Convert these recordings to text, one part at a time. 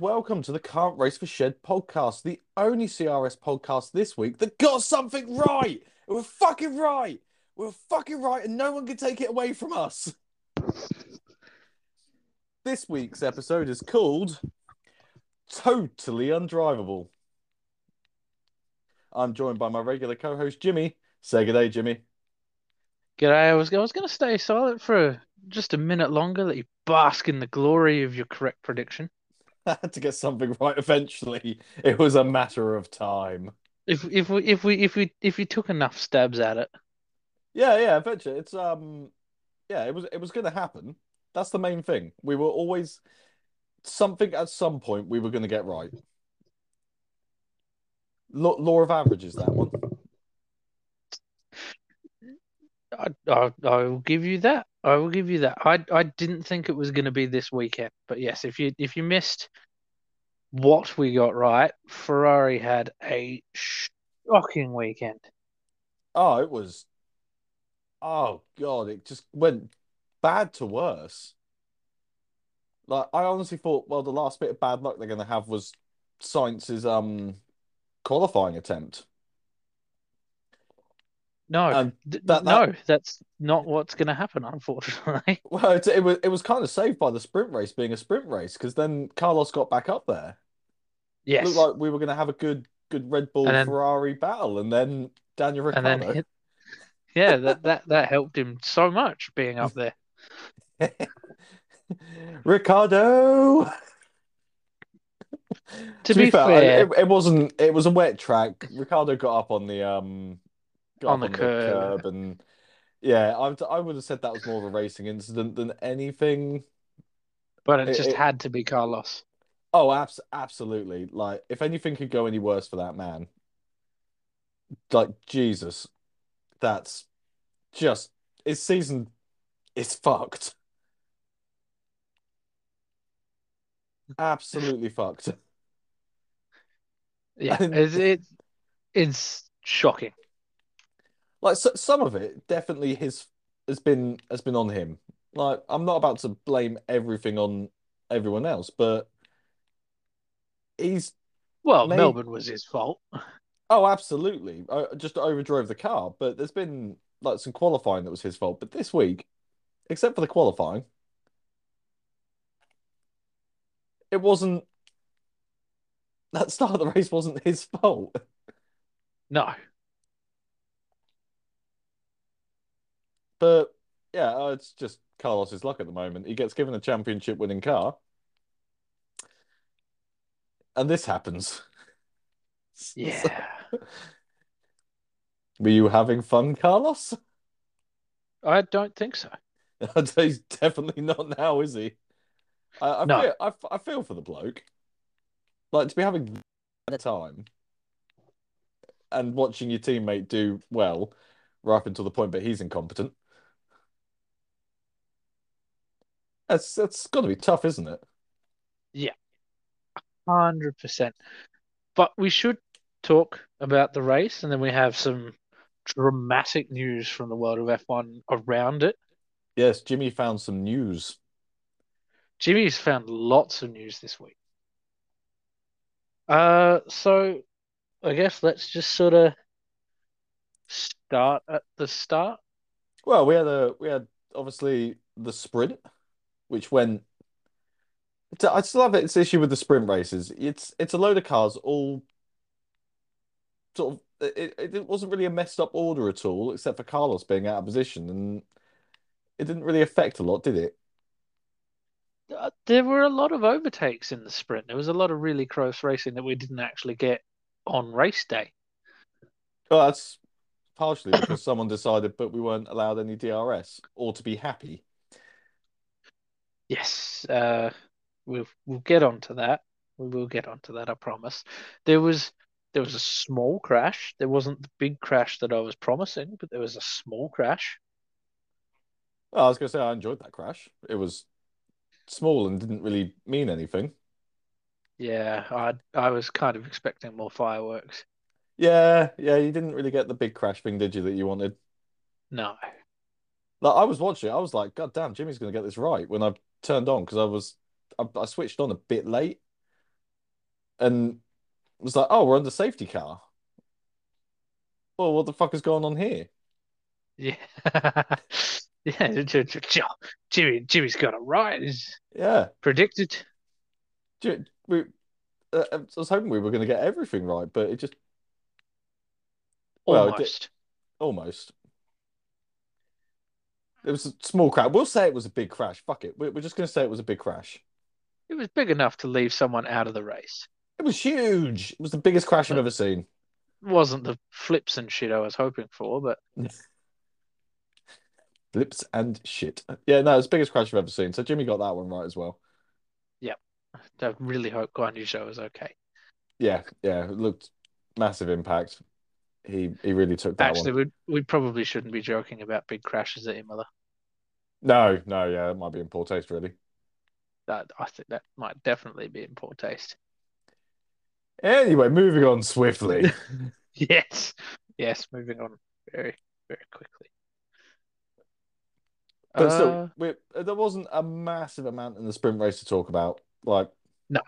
Welcome to the Can't Race for Shed podcast, the only CRS podcast this week that got something right. We're fucking right. We're fucking right, and no one can take it away from us. This week's episode is called Totally Undrivable. I'm joined by my regular co-host Jimmy. Say good day, Jimmy. G'day. I was I was going to stay silent for just a minute longer. Let you bask in the glory of your correct prediction. I had to get something right eventually. It was a matter of time. If if we if we if we if you took enough stabs at it, Yeah, yeah, eventually. It's um yeah, it was it was gonna happen. That's the main thing. We were always something at some point we were gonna get right. Law, law of averages, that one. I, I I will give you that. I will give you that. I I didn't think it was going to be this weekend, but yes, if you if you missed what we got right, Ferrari had a shocking weekend. Oh, it was oh God, it just went bad to worse. Like I honestly thought, well, the last bit of bad luck they're gonna have was Sainz's um qualifying attempt. No, And th- that- no, that's not what's going to happen, unfortunately. Well, it, it was it was kind of saved by the sprint race being a sprint race because then Carlos got back up there. Yes, Looked like we were going to have a good good Red Bull then- Ferrari battle, and then Daniel and then yeah, that, that that helped him so much being up there. Ricciardo. To be fair- it, it wasn't. It was a wet track. Ricciardo got up on the um, On the curb. and yeah, I would I would have said that was more of a racing incident than anything. But it It- just it- had to be Carlos. Oh, abs absolutely. Like, if anything could go any worse for that man, like Jesus, that's just his season is fucked. Absolutely fucked. Yeah, And- it's, it's shocking. Like so, some of it definitely his has been has been on him. Like I'm not about to blame everything on everyone else, but he's Well, May- Melbourne was his fault. oh absolutely I just overdrove the car. But there's been like some qualifying that was his fault. But this week, except for the qualifying, it wasn't. That start of the race wasn't his fault. No, But yeah, uh, it's just Carlos's luck at the moment. He gets given a championship winning car. And this happens. yeah, Were you having fun, Carlos? I don't think so. He's definitely not now, is he? I, I No. feel I, I feel for the bloke. Like to be having a time and watching your teammate do well right up until the point but he's incompetent. That's that's got to be tough, isn't it? Yeah, Hundred percent. But we should talk about the race, and then we have some dramatic news from the world of F1 around it. Yes, Jimmy found some news. Jimmy's found lots of news this week. Uh, so I guess let's just sort of start at the start. Well, we had a we had obviously the sprint, which went. I still have its issue with the sprint races. It's it's a load of cars all sort of. It, it wasn't really a messed up order at all, except for Carlos being out of position, and it didn't really affect a lot, did it? Uh, There were a lot of overtakes in the sprint. There was a lot of really close racing that we didn't actually get on race day. Well, that's partially because someone decided, but we weren't allowed any DRS or to be happy. Yes, uh, we'll we'll get onto that. We will get onto that, I promise. There was there was a small crash. There wasn't the big crash that I was promising, but there was a small crash. Well, I was going to say I enjoyed that crash. It was small and didn't really mean anything. Yeah, I I was kind of expecting more fireworks. Yeah, yeah, you didn't really get the big crash thing, did you, that you wanted? No. Like I was watching, I was like, God damn, Jimmy's gonna get this right when I turned on because I was I, I switched on a bit late, and was like, "Oh, we're on the safety car." Well, what the fuck is going on here? Yeah. yeah, Jimmy, Jimmy's got it right. Yeah, predicted. We. Uh, I was hoping we were going to get everything right, but it just Well, it did- Almost. It was a small crash. We'll say it was a big crash. Fuck it. We're we're just going to say it was a big crash. It was big enough to leave someone out of the race. It was huge. It was the biggest crash I've ever seen. wasn't the flips and shit I was hoping for, but Flips and shit. Yeah, no, it's the biggest crash I've ever seen. So Jimmy got that one right as well. Yep. I really hope Guan Yu Zhou is okay. Yeah, yeah, it looked massive impact. He he really took that Actually, one. we we probably shouldn't be joking about big crashes at Imola. No, no, yeah, it might be in poor taste, really. That I think that might definitely be in poor taste. Anyway, moving on swiftly. Yes, yes. Moving on very very quickly. But Uh, still, we, there wasn't a massive amount in the sprint race to talk about. Like, No.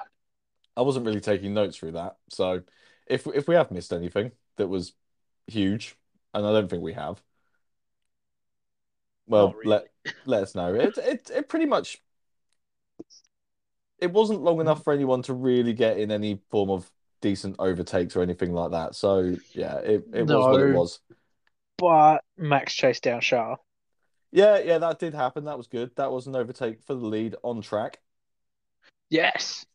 I wasn't really taking notes through that. So, if if we have missed anything that was huge, and I don't think we have, well, really. let let us know. It it it pretty much it wasn't long enough for anyone to really get in any form of decent overtakes or anything like that. So, yeah, it it was what it was. but Max chased down Shah. Yeah, yeah, that did happen. That was good. That was an overtake for the lead on track. Yes,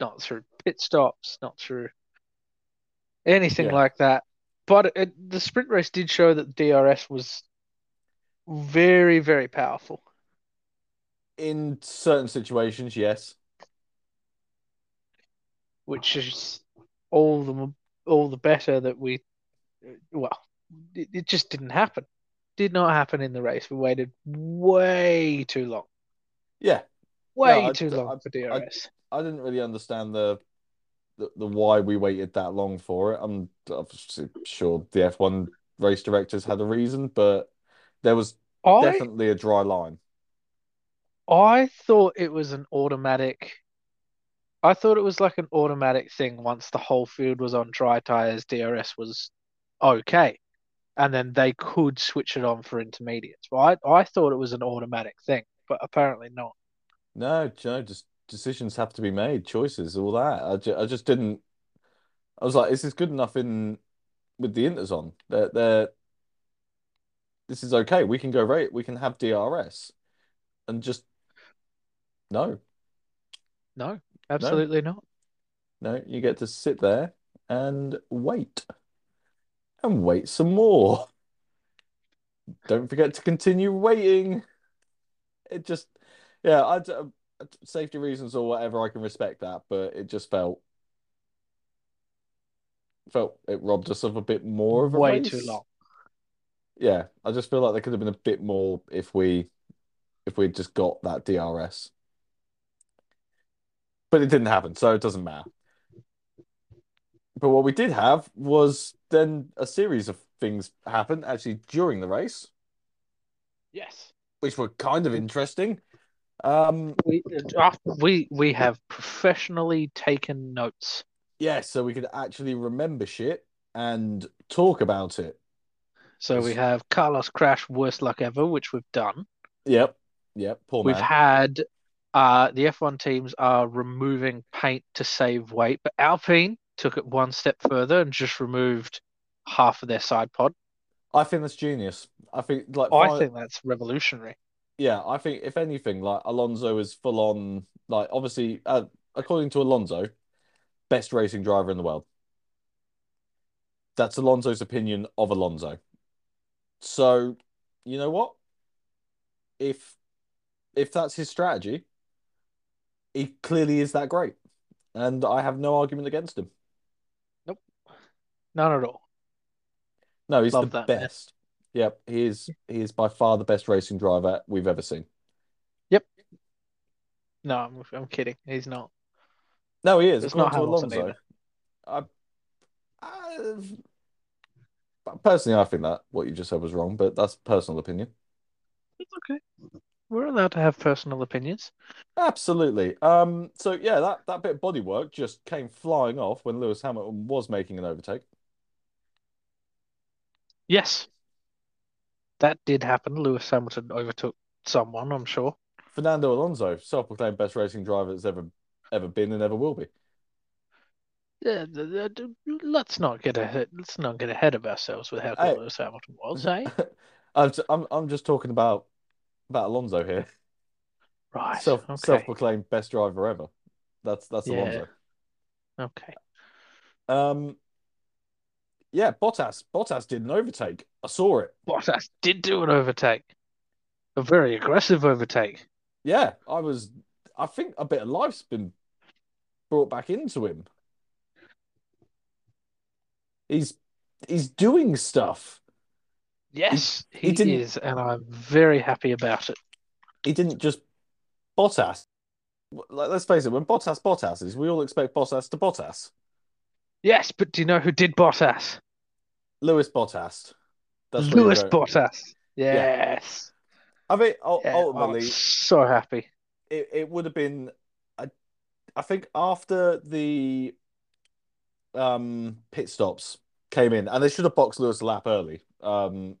not through pit stops, not through anything Yeah. like that. But it, the sprint race did show that DRS was very, very powerful. In certain situations, yes. which is all the all the better that we well it, it just didn't happen. Did not happen in the race. We waited way too long. Yeah, way I- too I- long for DRS I didn't really understand the, the the why we waited that long for it. I'm obviously sure the F1 race directors had a reason, but there was I definitely a dry line. I thought it was an automatic I thought it was like an automatic thing once the whole field was on dry tires DRS was okay and then they could switch it on for intermediates well, I, I thought it was an automatic thing but apparently not No, no, just decisions have to be made, choices, all that. I, ju I just didn't. I was like, is this good enough in with the inters on? They're, they're this is okay. We can go right. We can have DRS, and just no. no absolutely not No, you get to sit there and wait. And wait some more. Don't forget to continue waiting. It just, yeah, I uh, safety reasons or whatever, I can respect that, but it just felt felt it robbed us of a bit more of a way race. too long Yeah, I just feel like there could have been a bit more if we if we'd just got that DRS. But it didn't happen, so it doesn't matter. But what we did have was then a series of things happen actually during the race, yes which were kind of interesting. Um, we we we have professionally taken notes. Yeah, so we could actually remember shit and talk about it. so we have Carlos crash worst luck ever which we've done. Yep, yep, poor we've man. had uh the F1 teams are removing paint to save weight but Alpine took it one step further and just removed half of their side pod. I think that's genius. I think like I think that's revolutionary Yeah, I think if anything, like Alonso is full on, like obviously, uh, according to Alonso, best racing driver in the world. That's Alonso's opinion of Alonso. So, you know what? If if that's his strategy, he clearly is that great, and I have no argument against him. Nope. None at all No, he's Love the that, man. Best. Yep, he is. He is by far the best racing driver we've ever seen. Yep. No I'm, I'm kidding he's not No, he is. It's not to Hamilton Alonso. either. I, I, personally, I think that what you just said was wrong, but that's personal opinion. it's okay we're allowed to have personal opinions. Absolutely. Um, so yeah, that, that bit of bodywork just came flying off when Lewis Hamilton was making an overtake. Yes, that did happen. Lewis Hamilton overtook someone, I'm sure. Fernando Alonso, self-proclaimed best racing driver that's ever ever been and ever will be. Yeah, let's not get ahead. Let's not get ahead of ourselves with how Hey. good Lewis Hamilton was, eh? I'm, I'm I'm just talking about about Alonso here. Right. Self okay. self-proclaimed best driver ever. That's that's Yeah. Alonso. Okay. Um, yeah, Bottas. Bottas did an overtake. I saw it. Bottas did do an overtake, a very aggressive overtake. Yeah, I was. I think a bit of life's been brought back into him. He's he's doing stuff. Yes, he he, is, and I'm very happy about it. He didn't just Bottas. Like, let's face it, when Bottas Bottas is, we all expect Bottas to Bottas. Yes, but do you know who did Bottas? Lewis Bottas. That's you're Lewis going. Bottas. Yes. I think ul- Yeah, ultimately I'm so happy. it, it would have been I, I think after the um pit stops came in and they should have boxed Lewis a lap early. Um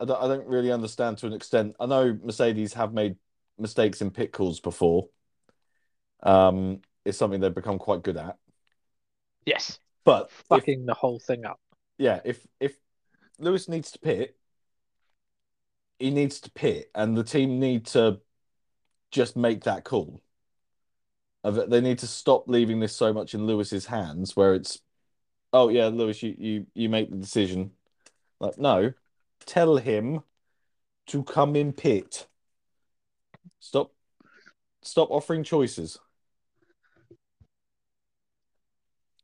I don't, I don't really understand to an extent. I know Mercedes have made mistakes in pit calls before. Um it's something they've become quite good at. Yes, But if, fucking the whole thing up. yeah, if if Lewis needs to pit, he needs to pit, and the team need to just make that call. Of it- They need to stop leaving this so much in Lewis's hands, where it's, oh yeah, Lewis, you you you make the decision. Like no, tell him to come in pit. Stop, stop offering choices.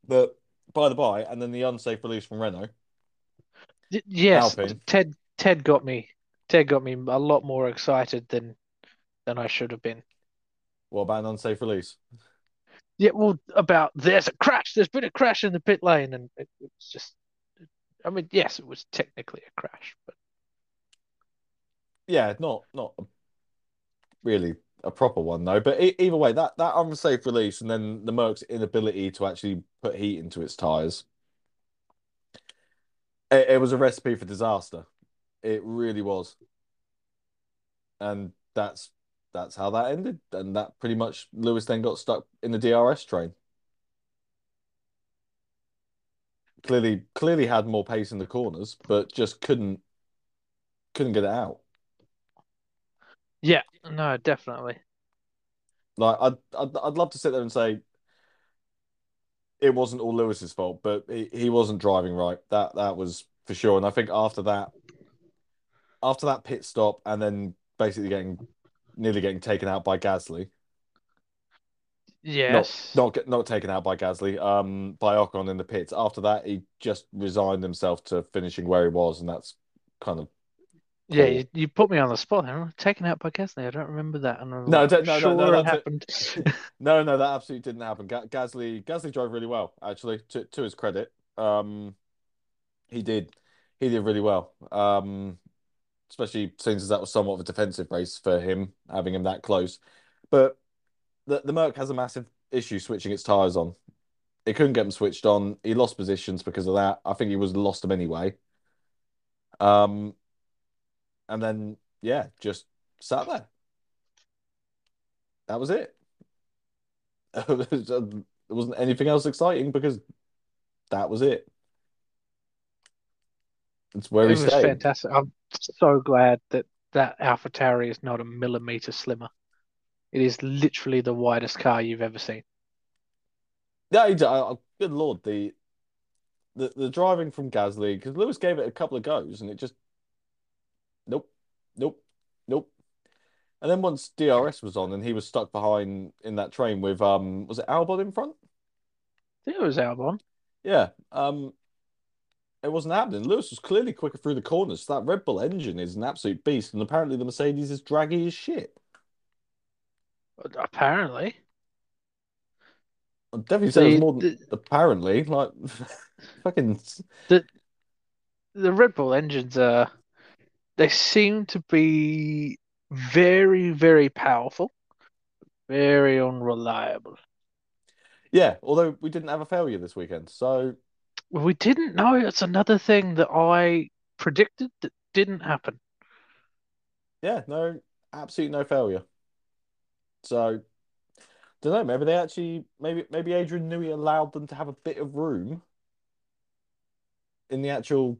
But by the by, and then the unsafe release from Renault. Yes, Alpine. Ted. Ted got me. Ted got me a lot more excited than than I should have been. What about an unsafe release? Yeah, well, about there's a crash. There's been a crash in the pit lane, and it, it was just. I mean, yes, it was technically a crash, but Yeah, not not really a proper one though. But either way, that that unsafe release and then the Merc's inability to actually put heat into its tires, it, it was a recipe for disaster. It really was, and that's that's how that ended. And that pretty much Lewis then got stuck in the DRS train. Clearly, clearly had more pace in the corners, but just couldn't couldn't get it out. Yeah, no, definitely. Like I'd, I'd I'd love to sit there and say it wasn't all Lewis's fault, but he, he wasn't driving right. That that was for sure. And I think after that, after that pit stop, and then basically getting nearly getting taken out by Gasly, Yes. not get, not taken out by Gasly, um, by Ocon in the pits. After that, he just resigned himself to finishing where he was, and that's kind of Yeah, you, you put me on the spot. I'm taken out by Gasly. I don't remember that. And I'm No, like, no, no, sure no, it that's happened. No, no, that absolutely didn't happen. Ga Gasly, Gasly drove really well, actually. To to his credit, um, he did, he did really well. Um, especially since that was somewhat of a defensive race for him, having him that close. But the the Merc has a massive issue switching its tires on. It couldn't get them switched on. He lost positions because of that. I think he was lost them anyway. Um, and then yeah, just sat there. That was it. There wasn't anything else exciting because that was it. It's where it he was stayed. fantastic. I'm so glad that that AlphaTauri is not a millimeter slimmer. It is literally the widest car you've ever seen. Yeah, he, uh, good lord, the the the driving from Gasly because Lewis gave it a couple of goes and it just nope, nope, nope. And then once DRS was on and he was stuck behind in that train with um was it Albon in front? I think it was Albon. Yeah, um, it wasn't happening. Lewis was clearly quicker through the corners. That Red Bull engine is an absolute beast, and apparently the Mercedes is draggy as shit. Apparently. I'd definitely say it more than the- apparently. Like, fucking The, The Red Bull engines are They seem to be very, very powerful, very unreliable. Yeah, although we didn't have a failure this weekend, so We didn't know. It's another thing that I predicted that didn't happen. yeah, no, absolutely no failure. So, don't know. Maybe they actually, maybe maybe Adrian Newey allowed them to have a bit of room in the actual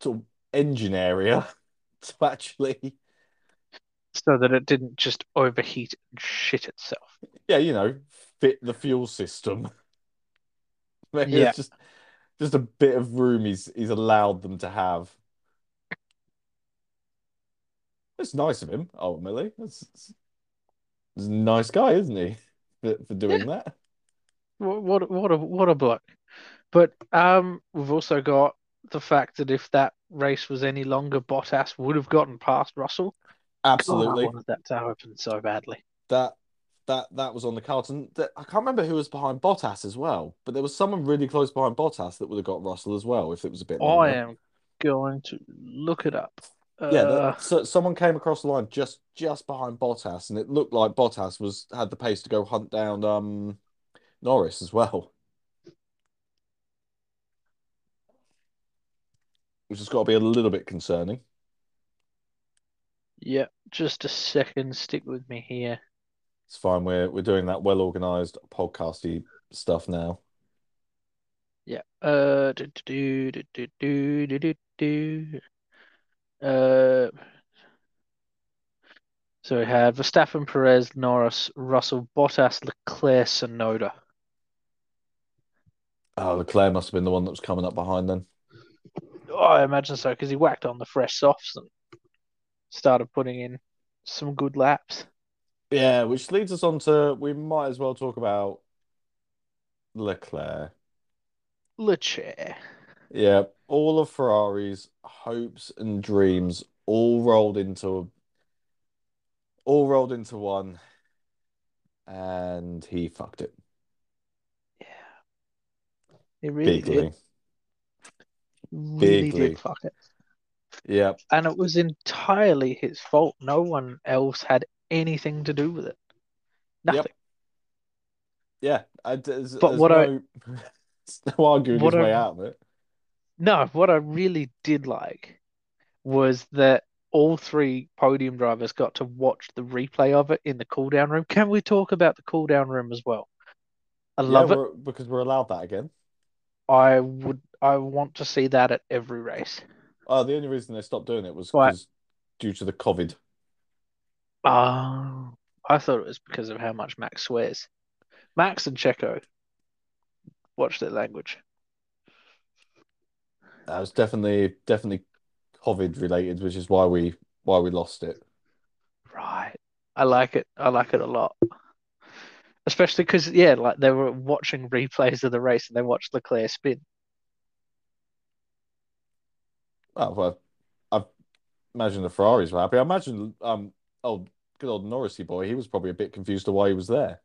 sort of engine area to actually, So that it didn't just overheat and shit itself. yeah, you know, fit the fuel system. Maybe Yeah. it's just just a bit of room he's he's allowed them to have. It's nice of him, ultimately. That's, that's- he's a nice guy, isn't he? For, for doing that. What what what a what a bloke. But um, we've also got the fact that if that race was any longer, Bottas would have gotten past Russell. God, I Absolutely. wanted that to happen so badly. That that that was on the cards. And I can't remember who was behind Bottas as well, but there was someone really close behind Bottas that would have got Russell as well if it was a bit I am going to look it up. Yeah, Uh, that, so someone came across the line just just behind Bottas, and it looked like Bottas was had the pace to go hunt down um Norris as well, which has got to be a little bit concerning. Yeah, just a second. Stick with me here. It's fine. We're we're doing that well organized podcasty stuff now. Yeah. Uh. Do do do do do do do. do. Uh. So we had Verstappen, Perez, Norris, Russell, Bottas, Leclerc, Tsunoda. Oh, Leclerc must have been the one that was coming up behind then. Oh, I imagine so because he whacked on the fresh softs and started putting in some good laps. Yeah, which leads us on to we might as well talk about Leclerc. Leclerc. Yeah, all of Ferrari's hopes and dreams all rolled into all rolled into one, and he fucked it Yeah. He really bigly. did. Really Bigly. did fuck it. Yeah, And it was entirely his fault. No one else had anything to do with it. Nothing. yeah. I, there's, But there's what I- no, there's no arguing what his I- way out of it. No, what I really did like was that all three podium drivers got to watch the replay of it in the cool down room. Can we talk about the cool down room as well? I Yeah, love it. because we're allowed that again. I would I want to see that at every race. Oh, the only reason they stopped doing it was Right. due to the COVID. Oh, I thought it was because of how much Max swears. Max and Checo watch their language. That was definitely definitely COVID related, which is why we why we lost it. Right. I like it. I like it a lot. Especially because, yeah, like they were watching replays of the race and they watched Leclerc spin. Oh well, I imagine the Ferraris were happy. I imagine um oh good old Norrisy boy, he was probably a bit confused to why he was there.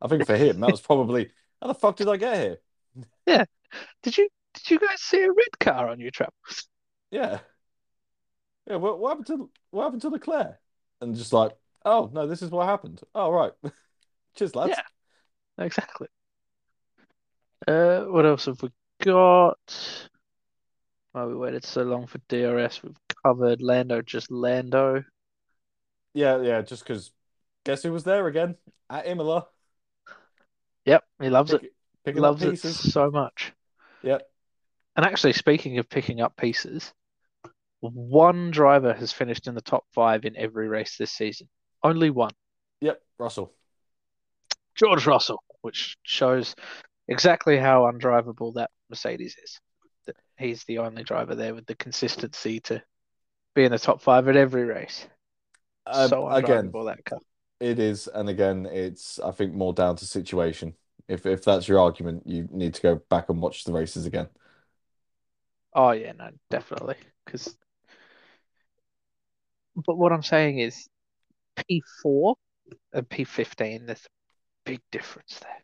I think for him that was probably how the fuck did I get here? Yeah. Did you did you guys see a red car on your travels? Yeah, yeah. What, what happened to what happened to Leclerc? And just like, oh no, this is what happened. Oh right, cheers lads. Yeah. Exactly. Uh, what else have we got? Oh, we waited so long for DRS. We've covered Lando, just Lando. yeah, yeah. Just because, guess who was there again at Imola? Yep, he loves it. Pick, picking up Loves it so much. Yep. And actually, speaking of picking up pieces, one driver has finished in the top five in every race this season. Only one. Yep, Russell. George Russell, which shows exactly how undrivable that Mercedes is. That he's the only driver there with the consistency to be in the top five at every race. Um, so again, that car. It is, and again, it's I think more down to situation. If if that's your argument, you need to go back and watch the races again. Oh yeah, no, definitely. Because, but what I'm saying is, P4 and P15, there's a big difference there.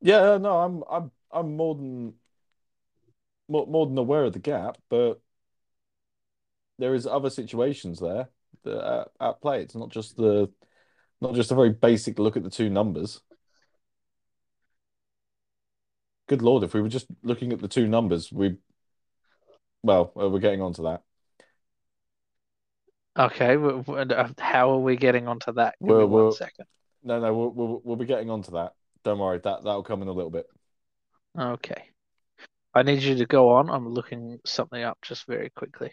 Yeah, no, I'm I'm I'm more than more, more than aware of the gap, but there is other situations there that are at play. It's not just the not just a very basic look at the two numbers. Good Lord, if we were just looking at the two numbers, we well, uh, we're getting onto that. Okay, uh, how are we getting onto that? Give me Well, one second. No, no, we'll, we'll we'll be getting onto that. Don't worry, that that'll come in a little bit. Okay. I need you to go on. I'm looking something up just very quickly.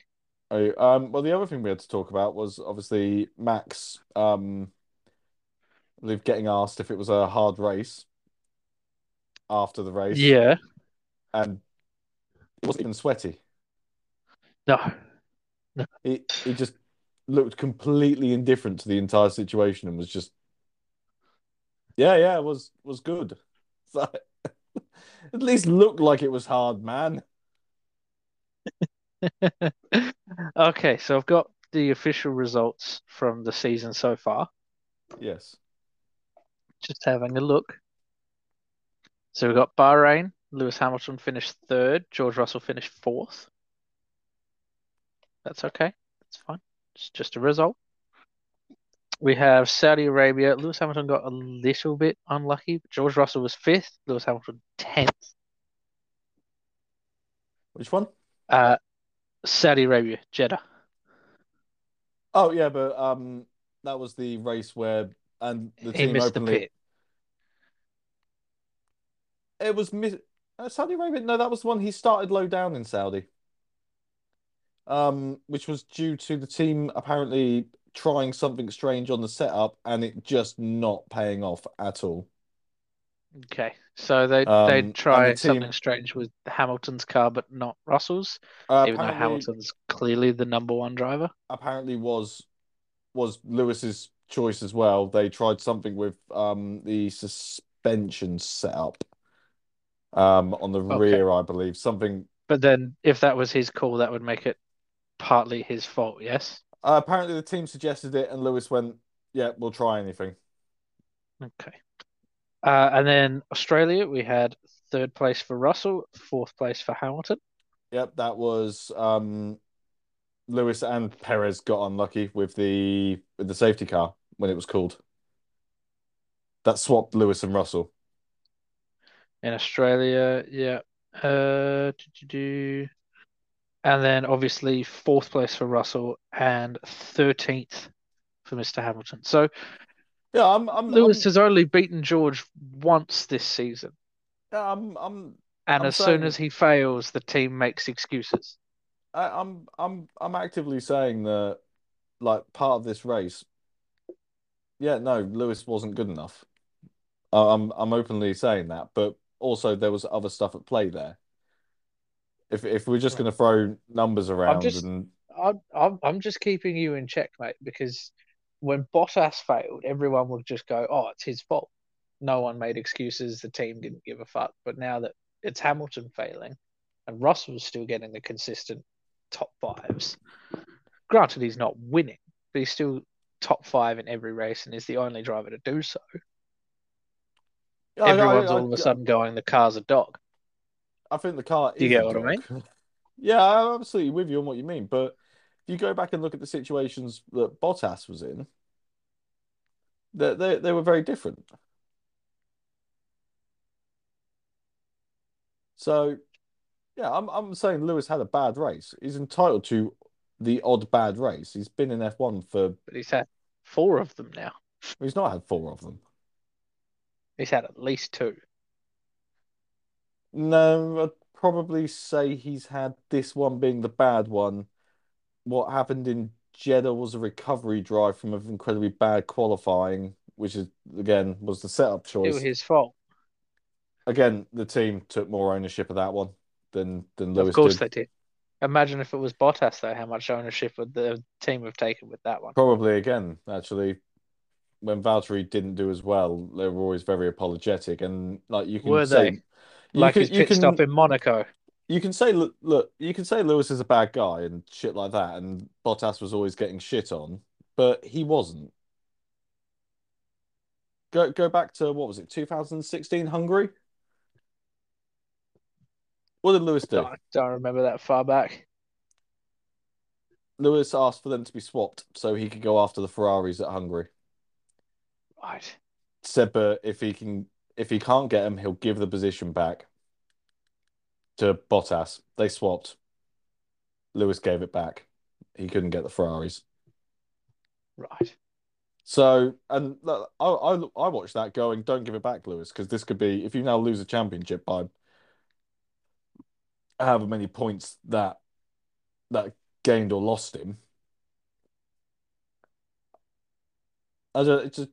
Oh, um, well, the other thing we had to talk about was obviously Max, um, I believe getting asked if it was a hard race after the race, Yeah. and it wasn't even sweaty. No. He he just looked completely indifferent to the entire situation and was just, yeah, yeah, it was was good. At least looked like it was hard, man. Okay, so I've got the official results from the season so far. Yes. Just having a look. So we've got Bahrain. Lewis Hamilton finished third. George Russell finished fourth. That's okay. That's fine. It's just a result. We have Saudi Arabia. Lewis Hamilton got a little bit unlucky. George Russell was fifth. Lewis Hamilton tenth. Which one? Uh, Saudi Arabia, Jeddah. Oh yeah, but um, that was the race where and the He team missed the pit. it was mis uh, Saudi Arabia. No, that was the one he started low down in Saudi. Um, which was due to the team apparently trying something strange on the setup and it just not paying off at all. Okay, so they Um, they try the team- something strange with Hamilton's car, but not Russell's, Uh, even though Hamilton's clearly the number one driver. apparently was was Lewis's choice as well. They tried something with um the suspension setup um on the Okay. rear, I believe. Something But then, if that was his call, that would make it partly his fault. Yes. Uh, apparently the team suggested it and Lewis went, "Yeah, we'll try anything." Okay. Uh, and then Australia, we had third place for Russell, fourth place for Hamilton. Yep, that was um Lewis and Perez got unlucky with the with the safety car when it was called. That swapped Lewis and Russell. In Australia, yeah. Uh. And then obviously fourth place for Russell and 13th for Mr. Hamilton. So Yeah, I'm I'm Lewis I'm, has only beaten George once this season. yeah, I'm I'm And I'm as soon as he fails, the team makes excuses. I, I'm I'm I'm actively saying that like part of this race, yeah, no, Lewis wasn't good enough. I'm I'm openly saying that, but also there was other stuff at play there. If if we're just going to throw numbers around just- and I'm, I'm, I'm just keeping you in check, mate, because when Bottas failed, everyone would just go, oh, it's his fault. No one made excuses. The team didn't give a fuck. But now that it's Hamilton failing and Russell's still getting the consistent top fives, granted, he's not winning, but he's still top five in every race and is the only driver to do so. I- I- Everyone's I- all of a sudden going, the car's a dog. I think the car you get what I dog. Yeah, I'm absolutely with you on what you mean. But if you go back and look at the situations that Bottas was in, they they, they were very different. So, yeah, I'm I'm saying Lewis had a bad race. He's entitled to the odd bad race. He's been in F1 for But he's had four of them now. he's not had four of them. He's had at least two. No, I'd probably say he's had this one being the bad one. What happened in Jeddah was a recovery drive from an incredibly bad qualifying, which is again was the setup choice. Still his fault. Again, the team took more ownership of that one than than Lewis Of course did. they did. Imagine if it was Bottas, though, how much ownership would the team have taken with that one? Probably again, actually, when Valtteri didn't do as well, they were always very apologetic, and like you can Were say, they? Like can, his pit can stop in Monaco. you can say look, look, you can say Lewis is a bad guy and shit like that, and Bottas was always getting shit on, but he wasn't. Go go back to what was it, 2016 Hungary? What did Lewis do? I don't remember that far back. Lewis asked for them to be swapped so he could go after the Ferraris at Hungary. Right. Said, but if he can, if he can't get him, he'll give the position back to Bottas. They swapped. Lewis gave it back. He couldn't get the Ferraris. Right. So, and I, I I watched that going, don't give it back, Lewis, because this could be if you now lose a championship by however many points that that gained or lost him. I don't, it's just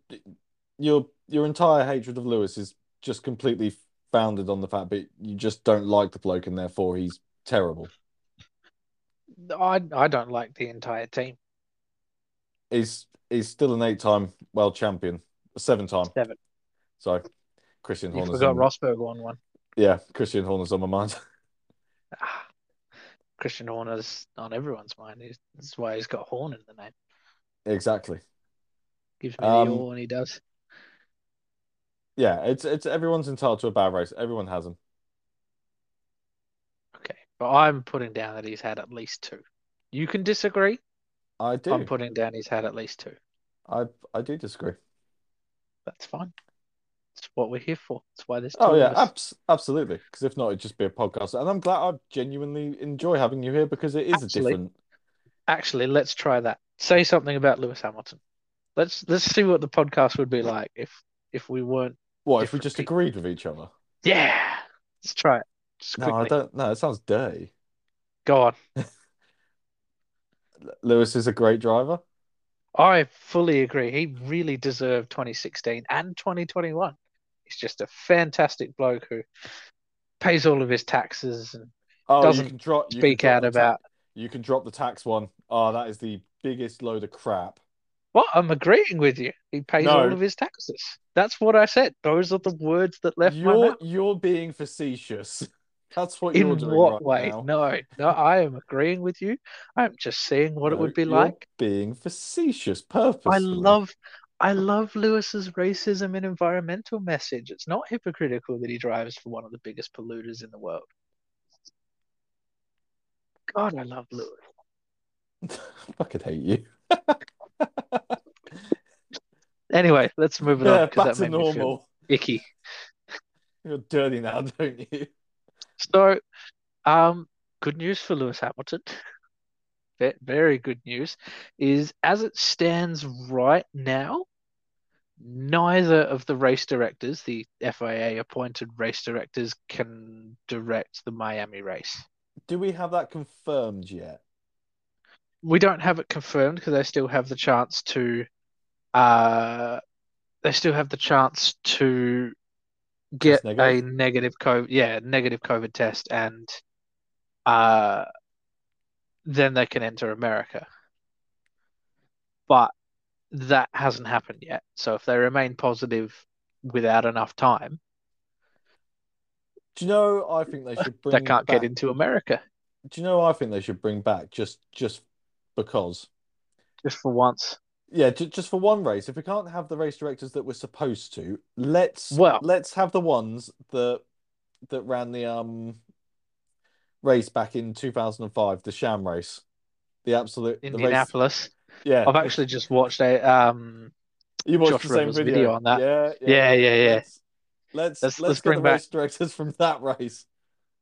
your your entire hatred of Lewis is just completely founded on the fact that you just don't like the bloke and therefore he's terrible. I I don't like the entire team. He's he's still an eight-time world champion, a seven-time. Seven. So Christian You Horner's forgot on, Rosberg won one. yeah, Christian Horner's on my mind. Ah, Christian Horner's on everyone's mind. That's why he's got Horn in the name. Exactly. Gives me Um, the yaw when he does. Yeah, it's it's everyone's entitled to a bad race. Everyone has them. Okay, but I'm putting down that he's had at least two. You can disagree. I do. I'm putting down he's had at least two. I I do disagree. That's fine. That's what we're here for. That's why oh, two Oh yeah, abs absolutely. Because if not, it'd just be a podcast. And I'm glad I genuinely enjoy having you here because it is a different. Actually, let's try that. Say something about Lewis Hamilton. Let's let's see what the podcast would be like if if we weren't. What if we just people. agreed with each other? Yeah, let's try it. No, I don't. No, it sounds dirty. Go on. Lewis is a great driver. I fully agree. He really deserved 2016 and 2021. He's just a fantastic bloke who pays all of his taxes and Oh, Doesn't you can drop. You speak out the about. ta- you can drop the tax one. Oh, that is the biggest load of crap. What? I'm agreeing with you. He pays No. all of his taxes. That's what I said. Those are the words that left my You're mouth. you're being facetious. That's what you're In doing what right way? now. No, no, I am agreeing with you. I'm just saying what it would be you're like. being facetious purposely. I love I love Lewis's racism and environmental message. It's not hypocritical that he drives for one of the biggest polluters in the world. God, I love Lewis. I fucking hate you. Anyway, let's move it Yeah, on because that made me feel icky. You're dirty now, don't you? So, um, good news for Lewis Hamilton. Very good news is as it stands right now, neither of the race directors, the FIA appointed race directors, can direct the Miami race. Do we have that confirmed yet? We don't have it confirmed because they still have the chance to, uh, they still have the chance to get negative? a negative COVID, yeah, negative COVID test, and uh, then they can enter America. But that hasn't happened yet. So if they remain positive without enough time, Do you know? I think they should bring they can't back. get into America Do you know? I think they should bring back just just because. just for once. Yeah, ju- just for one race. If we can't have the race directors that we're supposed to, let's Well- let's have the ones that that ran the um race back in 2005, the sham race, the absolute the. Indianapolis. Yeah, I've actually just watched a um you watched Josh the same video. video on that. Yeah, Yeah, yeah, yeah. Let's let's, Let's- let's bring the back- race directors from that race.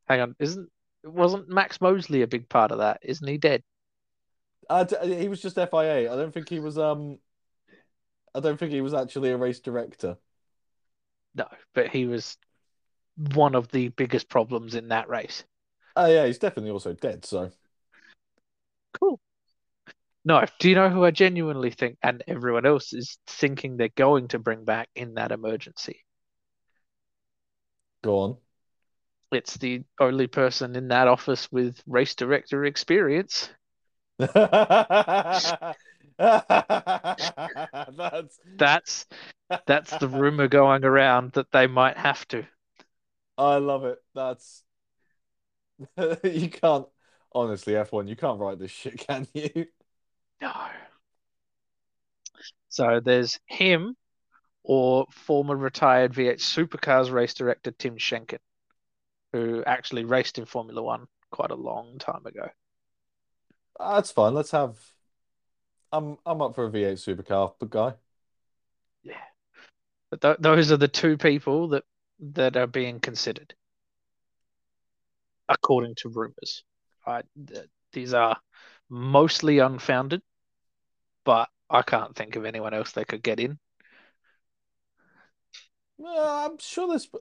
hang on, isn't it wasn't Max Mosley a big part of that? Isn't he dead? Uh, he was just FIA. I don't think he was um. I don't think he was actually a race director. No, but he was one of the biggest problems in that race. Oh yeah, he's definitely also dead. So Cool. No, do you know who I genuinely think, and everyone else is thinking they're going to bring back in that emergency? go on. It's the only person in that office with race director experience. That's That's that's the rumor going around that they might have to. I love it. That's you can't honestly F1. You can't write this shit, can you? No. So there's him or former retired V8 Supercars race director Tim Schenken, who actually raced in Formula One quite a long time ago. That's fine. Let's have. I'm I'm up for a V8 supercar, but guy. Yeah, but th those are the two people that that are being considered, according to rumors. Right, Th- these are mostly unfounded, but I can't think of anyone else they could get in. Uh, I'm sure there's.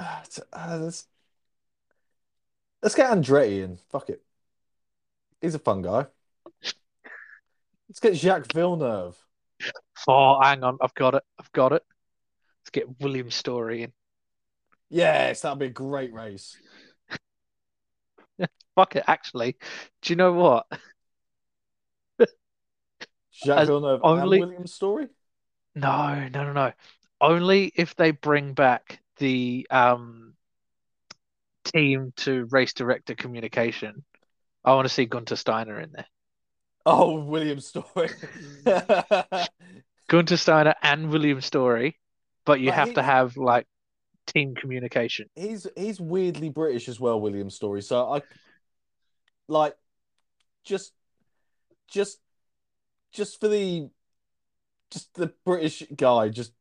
Uh, uh, let's let's get Andretti in. Fuck it. He's a fun guy. Let's get Jacques Villeneuve. Oh, hang on, I've got it. I've got it. Let's get William Story in. Yes, that'd be a great race. Fuck it, actually. Do you know what? Jacques As Villeneuve only- and Williams story. No, no, no, no. Only if they bring back the um team to race director communication. I want to see Gunter Steiner in there. Oh, William story. Gunter Steiner and William Story, but you But have he- to have like team communication. he's he's weirdly British as well, William story. So I like just just just for the just the British guy just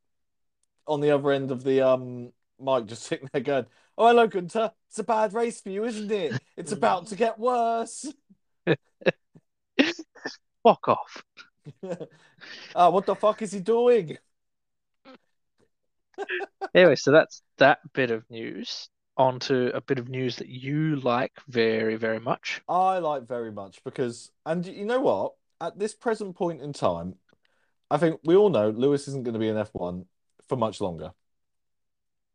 on the other end of the um mic just sitting there going, Oh hello Gunter, it's a bad race for you, isn't it? It's about to get worse. Fuck off. Ah, what the fuck is he doing? Anyway, so that's that bit of news. On to a bit of news that you like very, very much. I like very much because, and you know what? At this present point in time, I think we all know Lewis isn't going to be an F1 for much longer.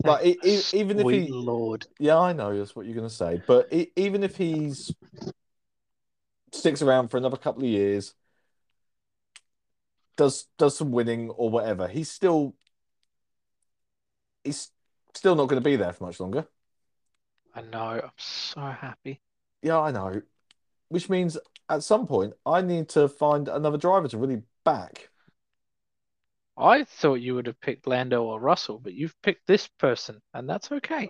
But e- e- even if Sweet he, Lord. yeah, I know that's what you're going to say. But e- even if he's sticks around for another couple of years, does does some winning or whatever, he's still he's still not going to be there for much longer. I know. I'm so happy. Yeah, I know. Which means at some point I need to find another driver to really back. I thought you would have picked Lando or Russell, but you've picked this person, and that's okay.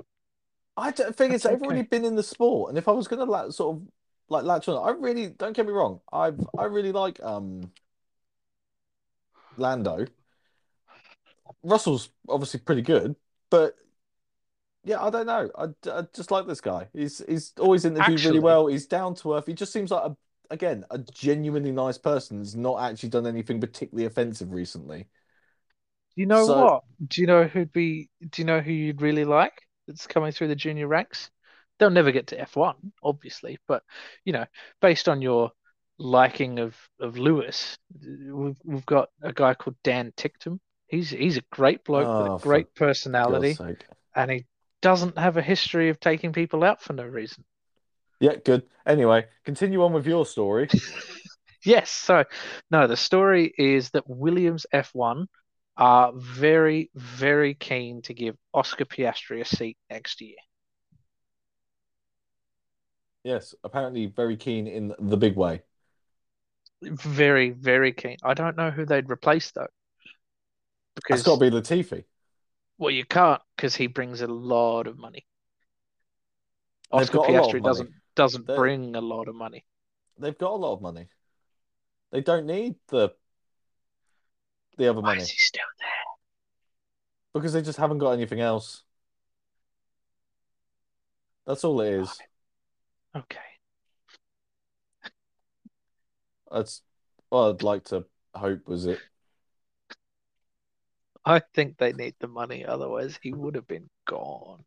I don't think it's That's they've already been in the sport, and if I was going to like sort of like latch on, I really don't get me wrong. I I really like um Lando. Russell's obviously pretty good, but yeah, I don't know. I, I just like this guy. He's he's always interviewed Actually- really well. He's down to earth. He just seems like a again a genuinely nice person. Has not actually done anything particularly offensive recently. Do you know So- what? Do you know who'd be? Do you know who you'd really like that's coming through the junior ranks? They'll never get to F1, obviously, but you know, based on your liking of of Lewis, we've we've got a guy called Dan Ticktum. He's he's a great bloke Oh, with a oh, great personality, and he doesn't have a history of taking people out for no reason. Yeah, good. Anyway, continue on with your story. Yes, so no, the story is that Williams F1 are very, very keen to give Oscar Piastri a seat next year. Yes, apparently very keen in the big way. Very, very keen. I don't know who they'd replace though. Because it's got to be Latifi. well, you can't because he brings a lot of money. Oscar got a lot of Piastri money. doesn't doesn't They're- bring a lot of money. They've got a lot of money. They don't need the the other Why money is he still there? because they just haven't got anything else. That's all it is. Okay. That's what I'd like to hope was it. I think they need the money, otherwise he would have been gone.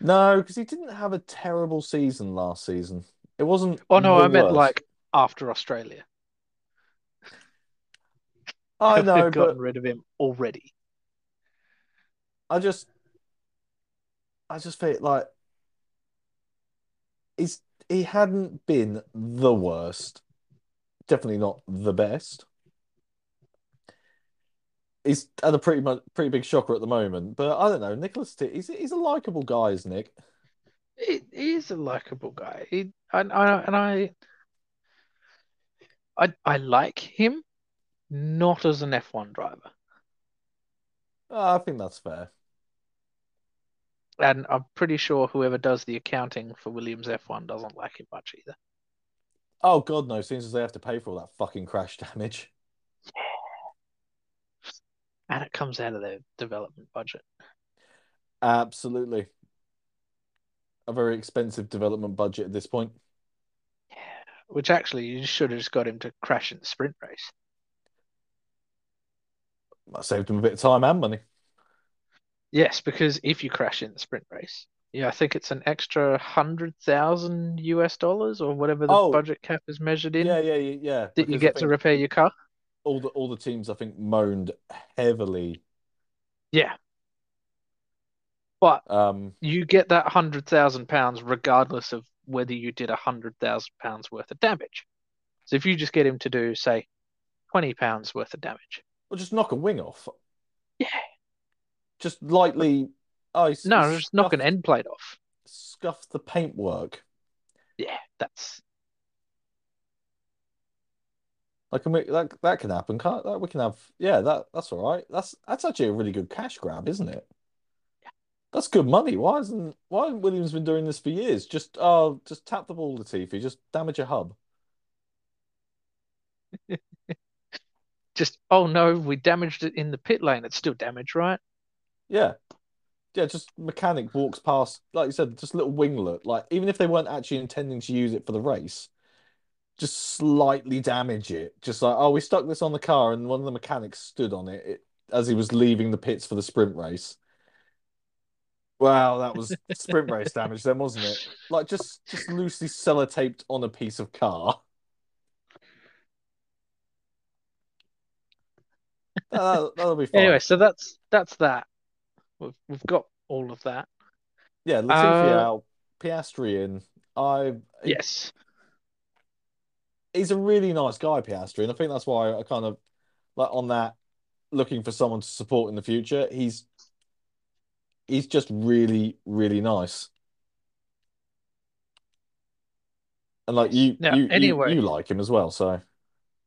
No, because he didn't have a terrible season last season. It wasn't. Oh no, I meant worst. like after Australia. I They've gotten but rid of him already. I just, I just feel like he's he hadn't been the worst, definitely not the best. He's had a pretty much pretty big shocker at the moment, but I don't know. Nicholas, T, he's he's a likable guy, isn't Nick? He, he is a likable guy. He, I, I, and I, I, I like him, not as an F1 driver. Ah, I think that's fair. And I'm pretty sure whoever does the accounting for Williams F1 doesn't like it much either. Oh God, no! Seems as they have to pay for all that fucking crash damage. And it comes out of their development budget. Absolutely. A very expensive development budget at this point. Yeah. Which actually you should have just got him to crash in the sprint race. I saved them a bit of time and money. Yes, because if you crash in the sprint race, yeah, I think it's an extra hundred thousand US dollars or whatever the Oh. budget cap is measured in Yeah, yeah, yeah, yeah. that you because get to repair your car. all the all the teams I think moaned heavily. Yeah. But Um, you get that hundred thousand pounds regardless of whether you did a hundred thousand pounds worth of damage. So if you just get him to do, say, twenty pounds worth of damage. Or just knock a wing off. Yeah. Just lightly. Oh, No, just knock an end plate off. Scuff the paintwork. Yeah, that's Like can we, that that can happen, can't that? We can have yeah, that that's all right. That's that's actually a really good cash grab, isn't it? Yeah. That's good money. Why hasn't why hasn't Williams been doing this for years? Just oh, just tap the ball, to Latifi. Just damage a hub. just oh no, we damaged it in the pit lane. It's still damaged, right? Yeah, yeah. Just mechanic walks past, like you said, just little winglet. Like even if they weren't actually intending to use it for the race, just slightly damage it. Just like oh, we stuck this on the car, and one of the mechanics stood on it, it as he was leaving the pits for the sprint race. Wow, that was sprint race damage then, wasn't it? Like just just loosely sellotaped on a piece of car. That, that'll be fine. Anyway, so that's that's that. We've we've got all of that. yeah, Latifi uh, out, Piastri in. I Yes. he's a really nice guy, Piastri, and I think that's why I kind of like on that looking for someone to support in the future. He's he's just really, really nice. And like you, Now, you, you, you like him as well, so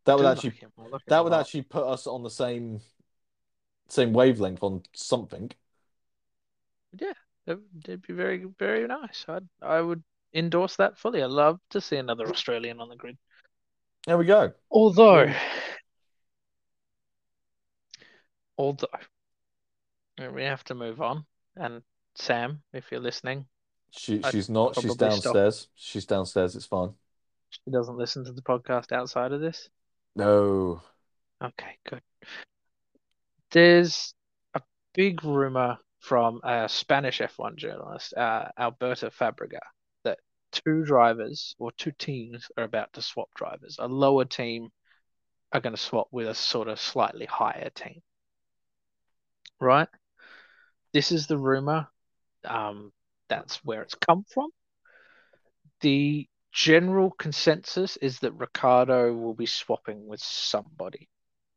that would actually like him. I like him that would lot. actually put us on the same same wavelength on something. Yeah, that'd, that'd be very very nice. I I would endorse that fully. I love to see another Australian on the grid. There we go. Although, Yeah. although we have to move on. And Sam, if you're listening, She I'd she's not. She's probably stop. downstairs. She's downstairs. It's fine. she doesn't listen to the podcast outside of this. No. Okay, good. There's a big rumor from a Spanish F1 journalist, uh, Alberto Fabregat, that two drivers or two teams are about to swap drivers. A lower team are going to swap with a sort of slightly higher team. Right? This is the rumor. Um, that's where it's come from. The general consensus is that Ricciardo will be swapping with somebody.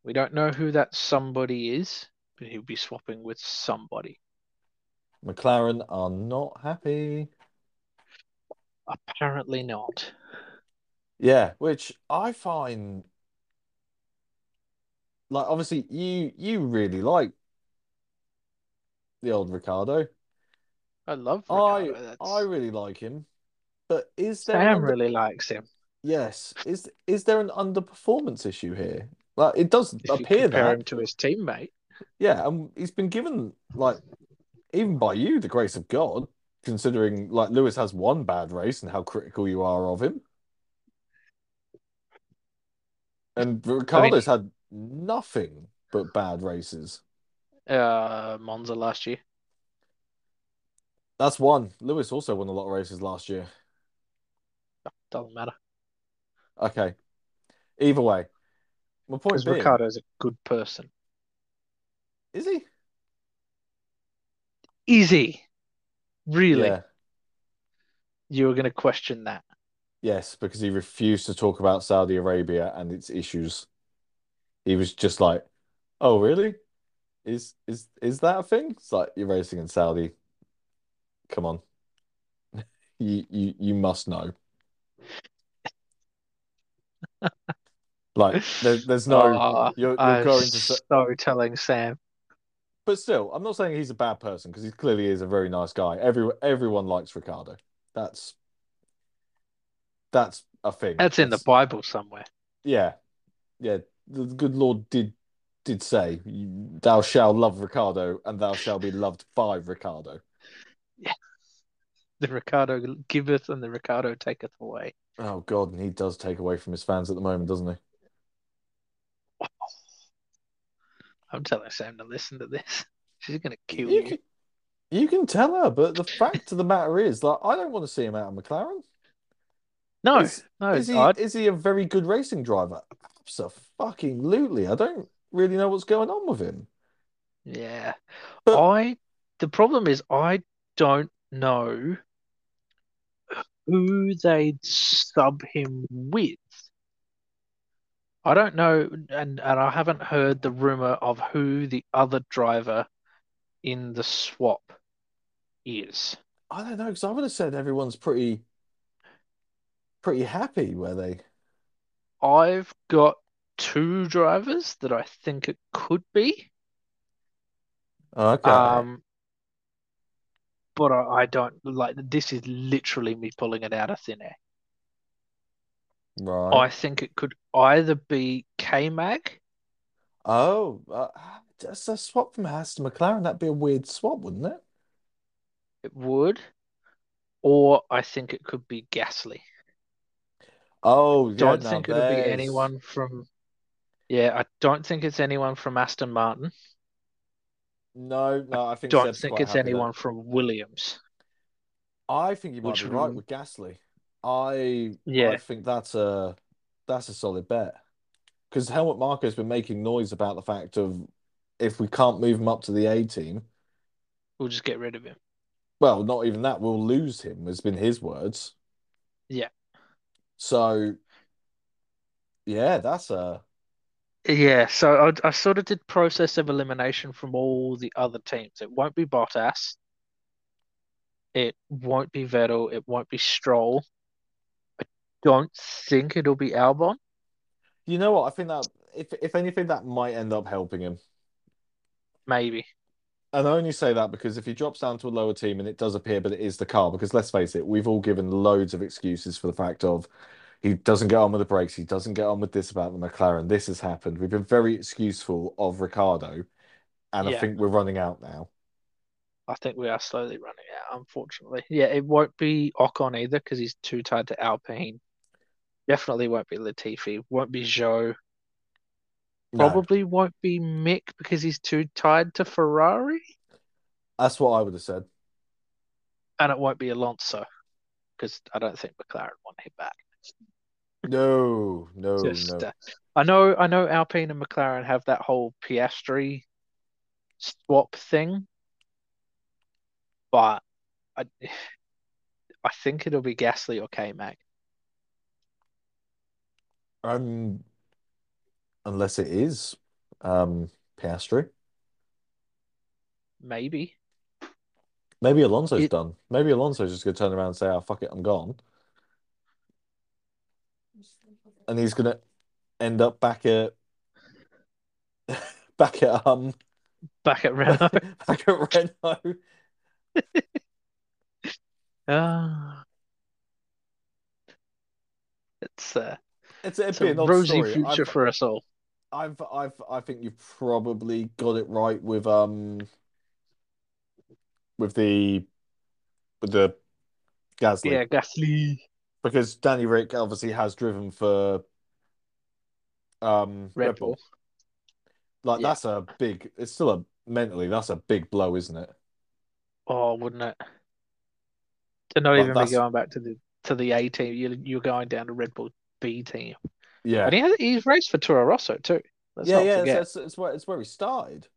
We don't know who that somebody is, but he'll be swapping with somebody. McLaren are not happy. Apparently not. Yeah, which I find like obviously you you really like the old Ricciardo. I love I Ricciardo. That's... I really like him. But is there Sam under- really likes him. yes, is is there an underperformance issue here? Like it does If appear compare that. him to his teammate, Yeah, and he's been given like even by you the grace of God, considering like Lewis has one bad race and how critical you are of him. And Ricciardo's had nothing but bad races. uh, Monza last year. That's one. Lewis also won a lot of races last year. Doesn't matter. Okay. Either way, my point being, Ricciardo's a good person. is he? Easy. Really? Yeah. You were going to question that. Yes, because he refused to talk about Saudi Arabia and its issues. He was just like, "Oh, really? Is is is that a thing?" It's like you're racing in Saudi. Come on. You you you must know. Like there, there's no Oh, you're you're I'm going to Sa- so telling Sam. but still, I'm not saying he's a bad person because he clearly is a very nice guy. Every everyone likes Ricciardo. That's that's a thing. That's in the Bible somewhere. Yeah, yeah. The good Lord did did say, "Thou shalt love Ricciardo, and thou shalt be loved by Ricciardo." Yeah. The Ricciardo giveth, and the Ricciardo taketh away. Oh God, and he does take away from his fans at the moment, doesn't he? I'm telling Sam to listen to this. She's gonna kill You you. can, you can tell her, but the fact of the matter is, like, I don't want to see him out of McLaren. No, Is, no, is he I'd- is he a very good racing driver? Absolutely. I don't really know what's going on with him. yeah. But- I. The problem is I don't know who they'd sub him with. I don't know, and, and I haven't heard the rumor of who the other driver in the swap is. I don't know because I would have said everyone's pretty pretty happy where they. I've got two drivers that I think it could be. Okay. Um, but I, I don't like this is literally me pulling it out of thin air. right. I think it could either be K Mag, Oh, uh, just a swap from Haas to McLaren. That'd be a weird swap, wouldn't it? it would, or I think it could be Gasly. Oh, yeah. Don't think it'll be anyone from. Yeah, I don't think it's anyone from Aston Martin. No, no. I think Don't Seb's think it's happy there. anyone from Williams. I think you might Which be right with Gasly. I Yeah. I think that's a that's a solid bet because Helmut Marko's been making noise about the fact of if we can't move him up to the A team, We'll just get rid of him. well, not even that, we'll lose him. Has been his words. Yeah. So, yeah, that's a Yeah, so I, I sort of did process of elimination from all the other teams. It won't be Bottas. It won't be Vettel. It won't be Stroll. I don't think it'll be Albon. you know what? I think that if if anything, that might end up helping him. Maybe. And I only say that because if he drops down to a lower team and it does appear, but it is the car, because let's face it, we've all given loads of excuses for the fact of he doesn't get on with the brakes, he doesn't get on with this about the McLaren, this has happened. We've been very excuseful of Ricciardo, and I think we're running out now. I think we are slowly running out, unfortunately. Yeah, it won't be Ocon either because he's too tied to Alpine. Definitely won't be Latifi. Won't be Zhou. No, Probably won't be Mick because he's too tied to Ferrari. that's what I would have said. And it won't be Alonso because I don't think McLaren want him back. No, no, Just, no. uh, I know, I know Alpine and McLaren have that whole Piastri swap thing, but I, I think it'll be Gasly or K Mag. Um, unless it is um Piastri. Maybe. Maybe Alonso's It- done. Maybe Alonso's just gonna turn around and say, "Oh fuck it, I'm gone," and he's gonna end up back at back at um Back at Renault. back at Renault. Ah. It's uh, It's it's a rosy story. future I've, for us all. I've I've I think you've probably got it right with um with the with the Gasly Yeah, Gasly, because Danny Rick obviously has driven for um Red Red Bull. Bull. Like Yeah. that's a big. It's still a mentally that's a big blow, isn't it? Oh, wouldn't it? To not But even be going back to the to the A team, you you're going down to Red Bull B team, Yeah, and he has, he's raced for Toro Rosso too. Let's yeah, yeah. It's, it's, it's where it's where he started.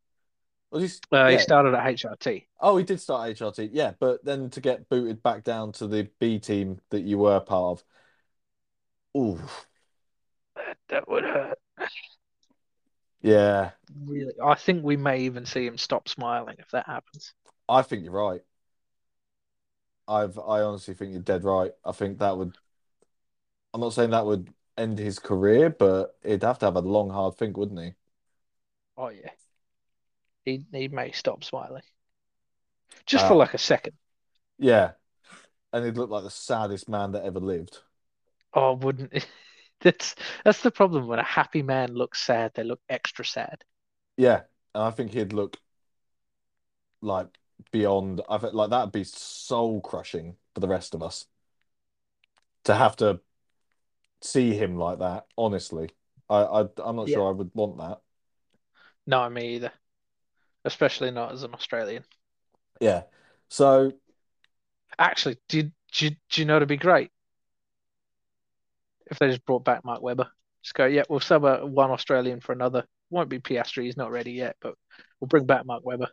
Uh, he started at HRT. Oh, he did start HRT, yeah, but then to get booted back down to the B team that you were part of. Ooh, That, that would hurt. yeah. Really, I think we may even see him stop smiling if that happens. I think you're right. I've I honestly think you're dead right. I think that would. I'm not saying that would end his career, but he'd have to have a long, hard think, wouldn't he? Oh yeah, he he may stop smiling, just for Uh, like a second. Yeah, and he'd look like the saddest man that ever lived. Oh, wouldn't that's that's the problem when a happy man looks sad, they look extra sad. Yeah, and I think he'd look like beyond. I think like that'd be soul crushing for the rest of us to have to see him like that. Honestly, I, I I'm not Yeah. sure I would want that. No, me either. Especially not as an Australian. Yeah. So Actually, do you, do you, do you know it'd be great if they just brought back Mark Webber? Just go, yeah, we'll sub a, one Australian for another. Won't be Piastri, he's not ready yet, but we'll bring back Mark Webber.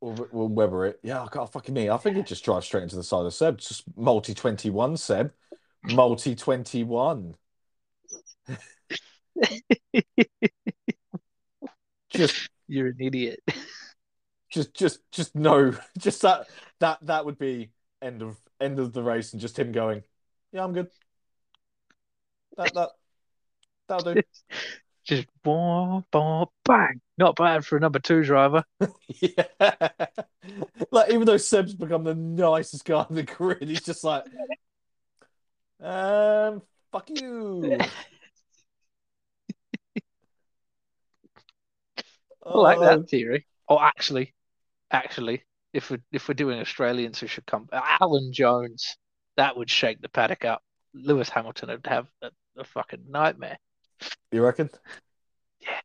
we'll, we'll Weber it. Yeah, I can't fucking me. I think he'd just drive straight into the side of Seb. Just multi twenty one Seb, multi twenty one. Just You're an idiot. just just just no just that that that would be end of end of the race and just him going yeah i'm good that that that'll do Just boom, bang. Not bad for a number two driver. yeah like even though seb's become the nicest guy on the grid he's just like um fuck you I like Oh, that theory. Oh, actually, actually, if we're if we're doing Australians who should come, Alan Jones, that would shake the paddock up. Lewis Hamilton would have a, a fucking nightmare. you reckon Yeah.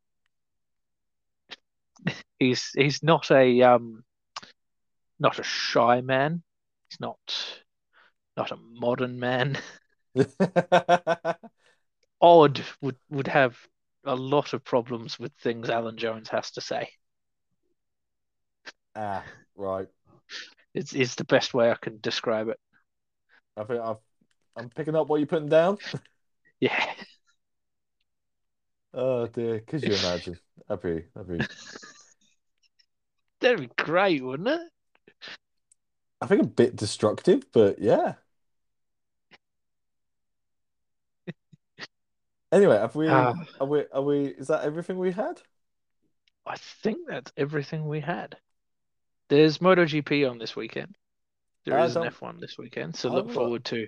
He's he's not a um not a shy man. He's not not a modern man. Odd would would have a lot of problems with things Alan Jones has to say. ah right It's is the best way I can describe it. i think i've i'm picking up what you're putting down Yeah. oh dear could you imagine that'd be that'd be That'd be great, wouldn't it? I think a bit destructive, but yeah. Anyway, have we Ah. are we are we is that everything we had? I think that's everything we had. There's MotoGP on this weekend. There I is an F1 this weekend, so I look forward to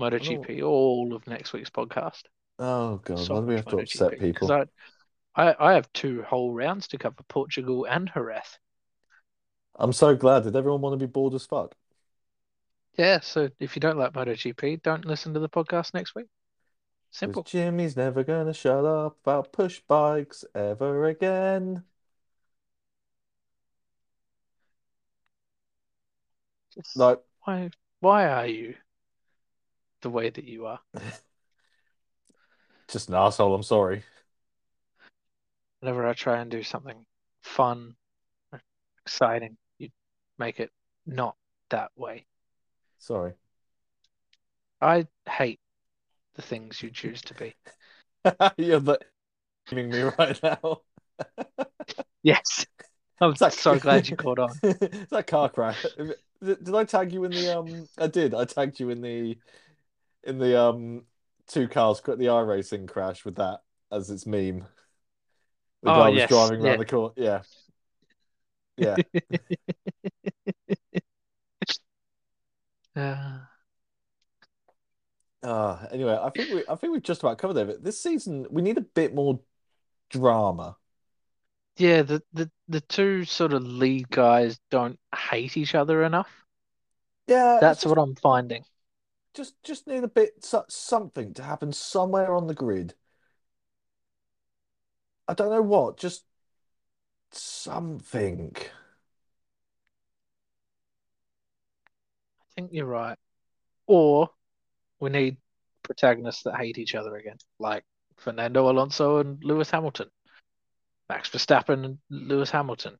MotoGP all of next week's podcast. Oh god, So why do we have to upset people? I, I, I have two whole rounds to cover Portugal and Jerez. I'm so glad. Did everyone want to be bored as fuck? Yeah, so if you don't like MotoGP, don't listen to the podcast next week. Simple. Jimmy's never gonna shut up about push bikes ever again. Just Like, why why are you the way that you are? just an asshole. I'm sorry. Whenever I try and do something fun, exciting, you make it not that way. Sorry. I hate the things you choose to be. You're the me right now. Yes. I'm like- so glad you caught on. It's that car crash. Did, I tag you in the um? I did. I tagged you in the in the um two cars the iRacing crash with that as its meme. The Oh, guy was yes, driving yeah. around the court. Yeah. Yeah. Uh, Uh, anyway, I think we I think we've just about covered it. But This season we need a bit more drama. yeah, the, the, the two sort of lead guys don't hate each other enough. Yeah, That's just, what I'm finding. just just need a bit so- something to happen somewhere on the grid. I don't know what, just something. I think you're right. Or we need protagonists that hate each other again, like Fernando Alonso and Lewis Hamilton, Max Verstappen and Lewis Hamilton.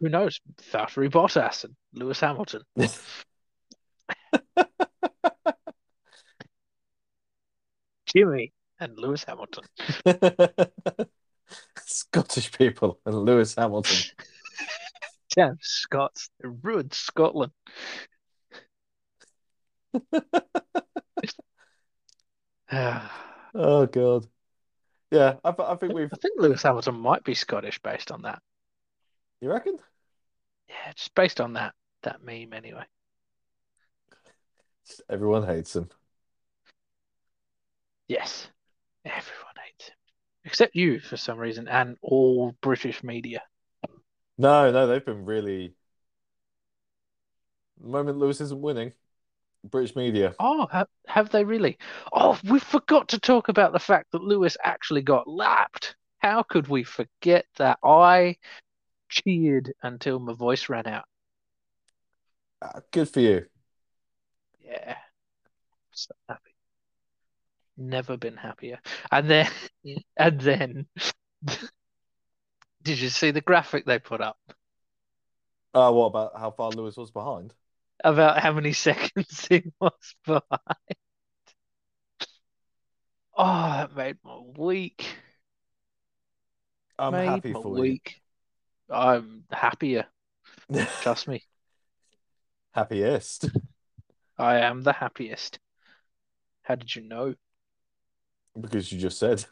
Who knows? Valtteri Bottas and Lewis Hamilton. Jimmy and Lewis Hamilton. Scottish people and Lewis Hamilton. Damn Scots. They ruined Scotland. Oh God. Yeah, I, th- I think we've. I think Lewis Hamilton might be Scottish based on that. You reckon? Yeah, just based on that that meme anyway. Everyone hates him. Yes, everyone hates him except you for some reason, and all British media. No, no, they've been really. The moment Lewis isn't winning, British media. Oh, have, have they really? Oh, we forgot to talk about the fact that Lewis actually got lapped. How could we forget that? I cheered until my voice ran out. Uh, good for you. Yeah. So happy. Never been happier. And then and then did you see the graphic they put up Uh, what about how far Lewis was behind? About how many seconds he was behind? Oh, that made my week. I'm made happy my for week. I'm happier. Trust me. Happiest. I am the happiest. How did you know? Because you just said.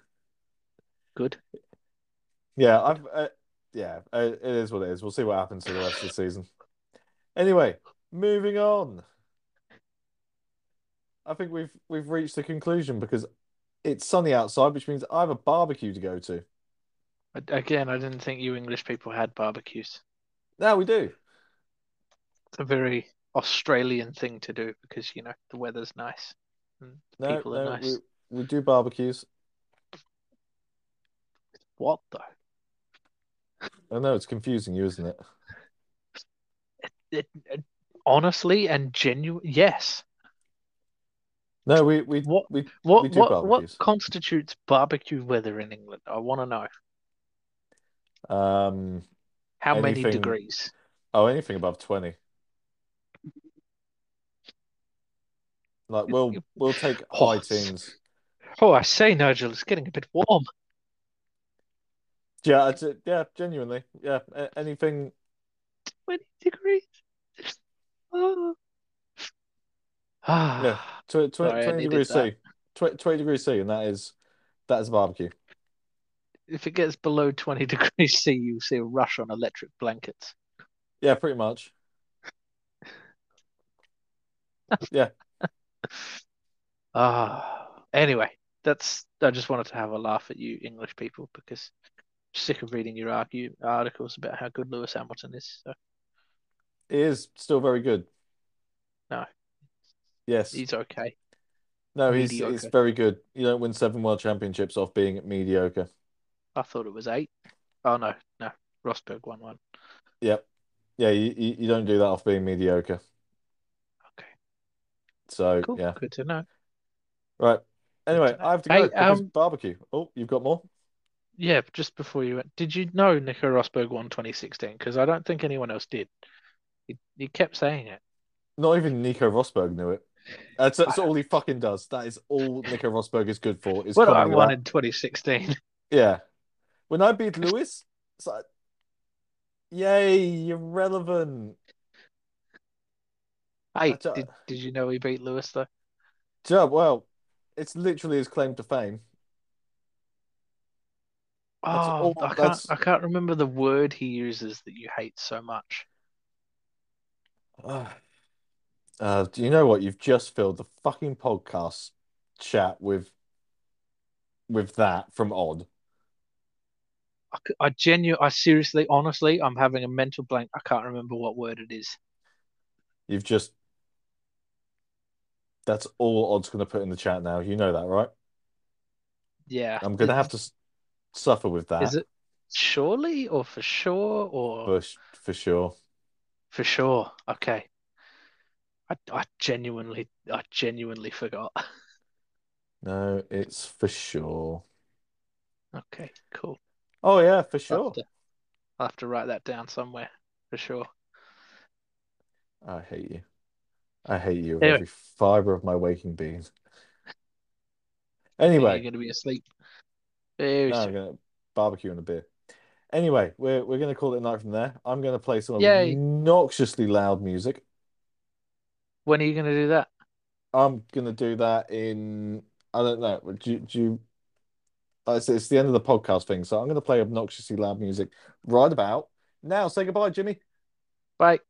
Good. Yeah, I've uh, yeah, uh, it is what it is. We'll see what happens for the rest of the season. Anyway, moving on. I think we've we've reached a conclusion because it's sunny outside, which means I have a barbecue to go to. Again, I didn't think you English people had barbecues. Now we do. It's a very Australian thing to do because, you know, the weather's nice and the No, people are no, nice. we we do barbecues. What though? I know it's confusing you, isn't it? It, it- honestly and genuine, yes. No, we we What we what we what what constitutes barbecue weather in England? I want to know. Um, How many degrees? oh, anything above 20. Like we'll we'll take Oh, high teens. Oh, I say, Nigel, it's getting a bit warm. Yeah, yeah, genuinely. Yeah, anything 20 degrees. Ah, Yeah. tw tw Sorry, 20 degrees that. C. Tw 20 degrees C, and that is that is a barbecue. if it gets below 20 degrees C, you'll see a rush on electric blankets. Yeah, pretty much. Yeah. Ah, anyway, that's. I just wanted to have a laugh at you English people because I'm sick of reading your argue articles about how good Lewis Hamilton is. So It is still very good. No. Yes. he's okay. No, he's he's very good. You don't win seven world championships off being mediocre. I thought it was eight. Oh no, no, Rosberg won one. Yep. Yeah, you, you, don't do that off being mediocre. Okay, So cool, yeah. good to know. Right. Anyway. I have to Hey, go because um, barbecue. Oh, you've got more? Yeah, just before you went, did you know Nico Rosberg won 2016? Because I don't think anyone else did. He, he kept saying it. Not even Nico Rosberg knew it. Uh, that's, that's all he fucking does. That is all Nico Rosberg is good for. Is What I won in 2016. Yeah. When I beat Lewis, it's like, yay, you're relevant. Hey, did, did you know he beat Lewis though? Yeah, well, it's literally his claim to fame. That's Oh, all- I can't that's- I can't remember the word he uses that you hate so much. Uh, uh, do you know what? You've just filled the fucking podcast chat with with that from Odd. I genu I seriously, honestly, I'm having a mental blank. I can't remember what word it is. You've just that's all Odd's gonna put in the chat now. You know that, right? Yeah. I'm gonna have to s- suffer with that Is it surely or for sure or for for sure. For sure? Okay. I, I genuinely I genuinely forgot. No, it's for sure. Okay, cool. Oh yeah, for I'll sure. have to, I'll have to write that down somewhere for sure. I hate you. I hate you with Anyway. every fiber of my waking being. Anyway, You're gonna be asleep. Very no, I'm gonna barbecue and a beer. Anyway, we're we're gonna call it a night from there. I'm gonna play some Yay. obnoxiously loud music. When are you gonna do that? I'm gonna do that in I don't know. Do, do you uh, it's, it's the end of the podcast thing, so I'm gonna play obnoxiously loud music right about now. Say goodbye, Jimmy. Bye.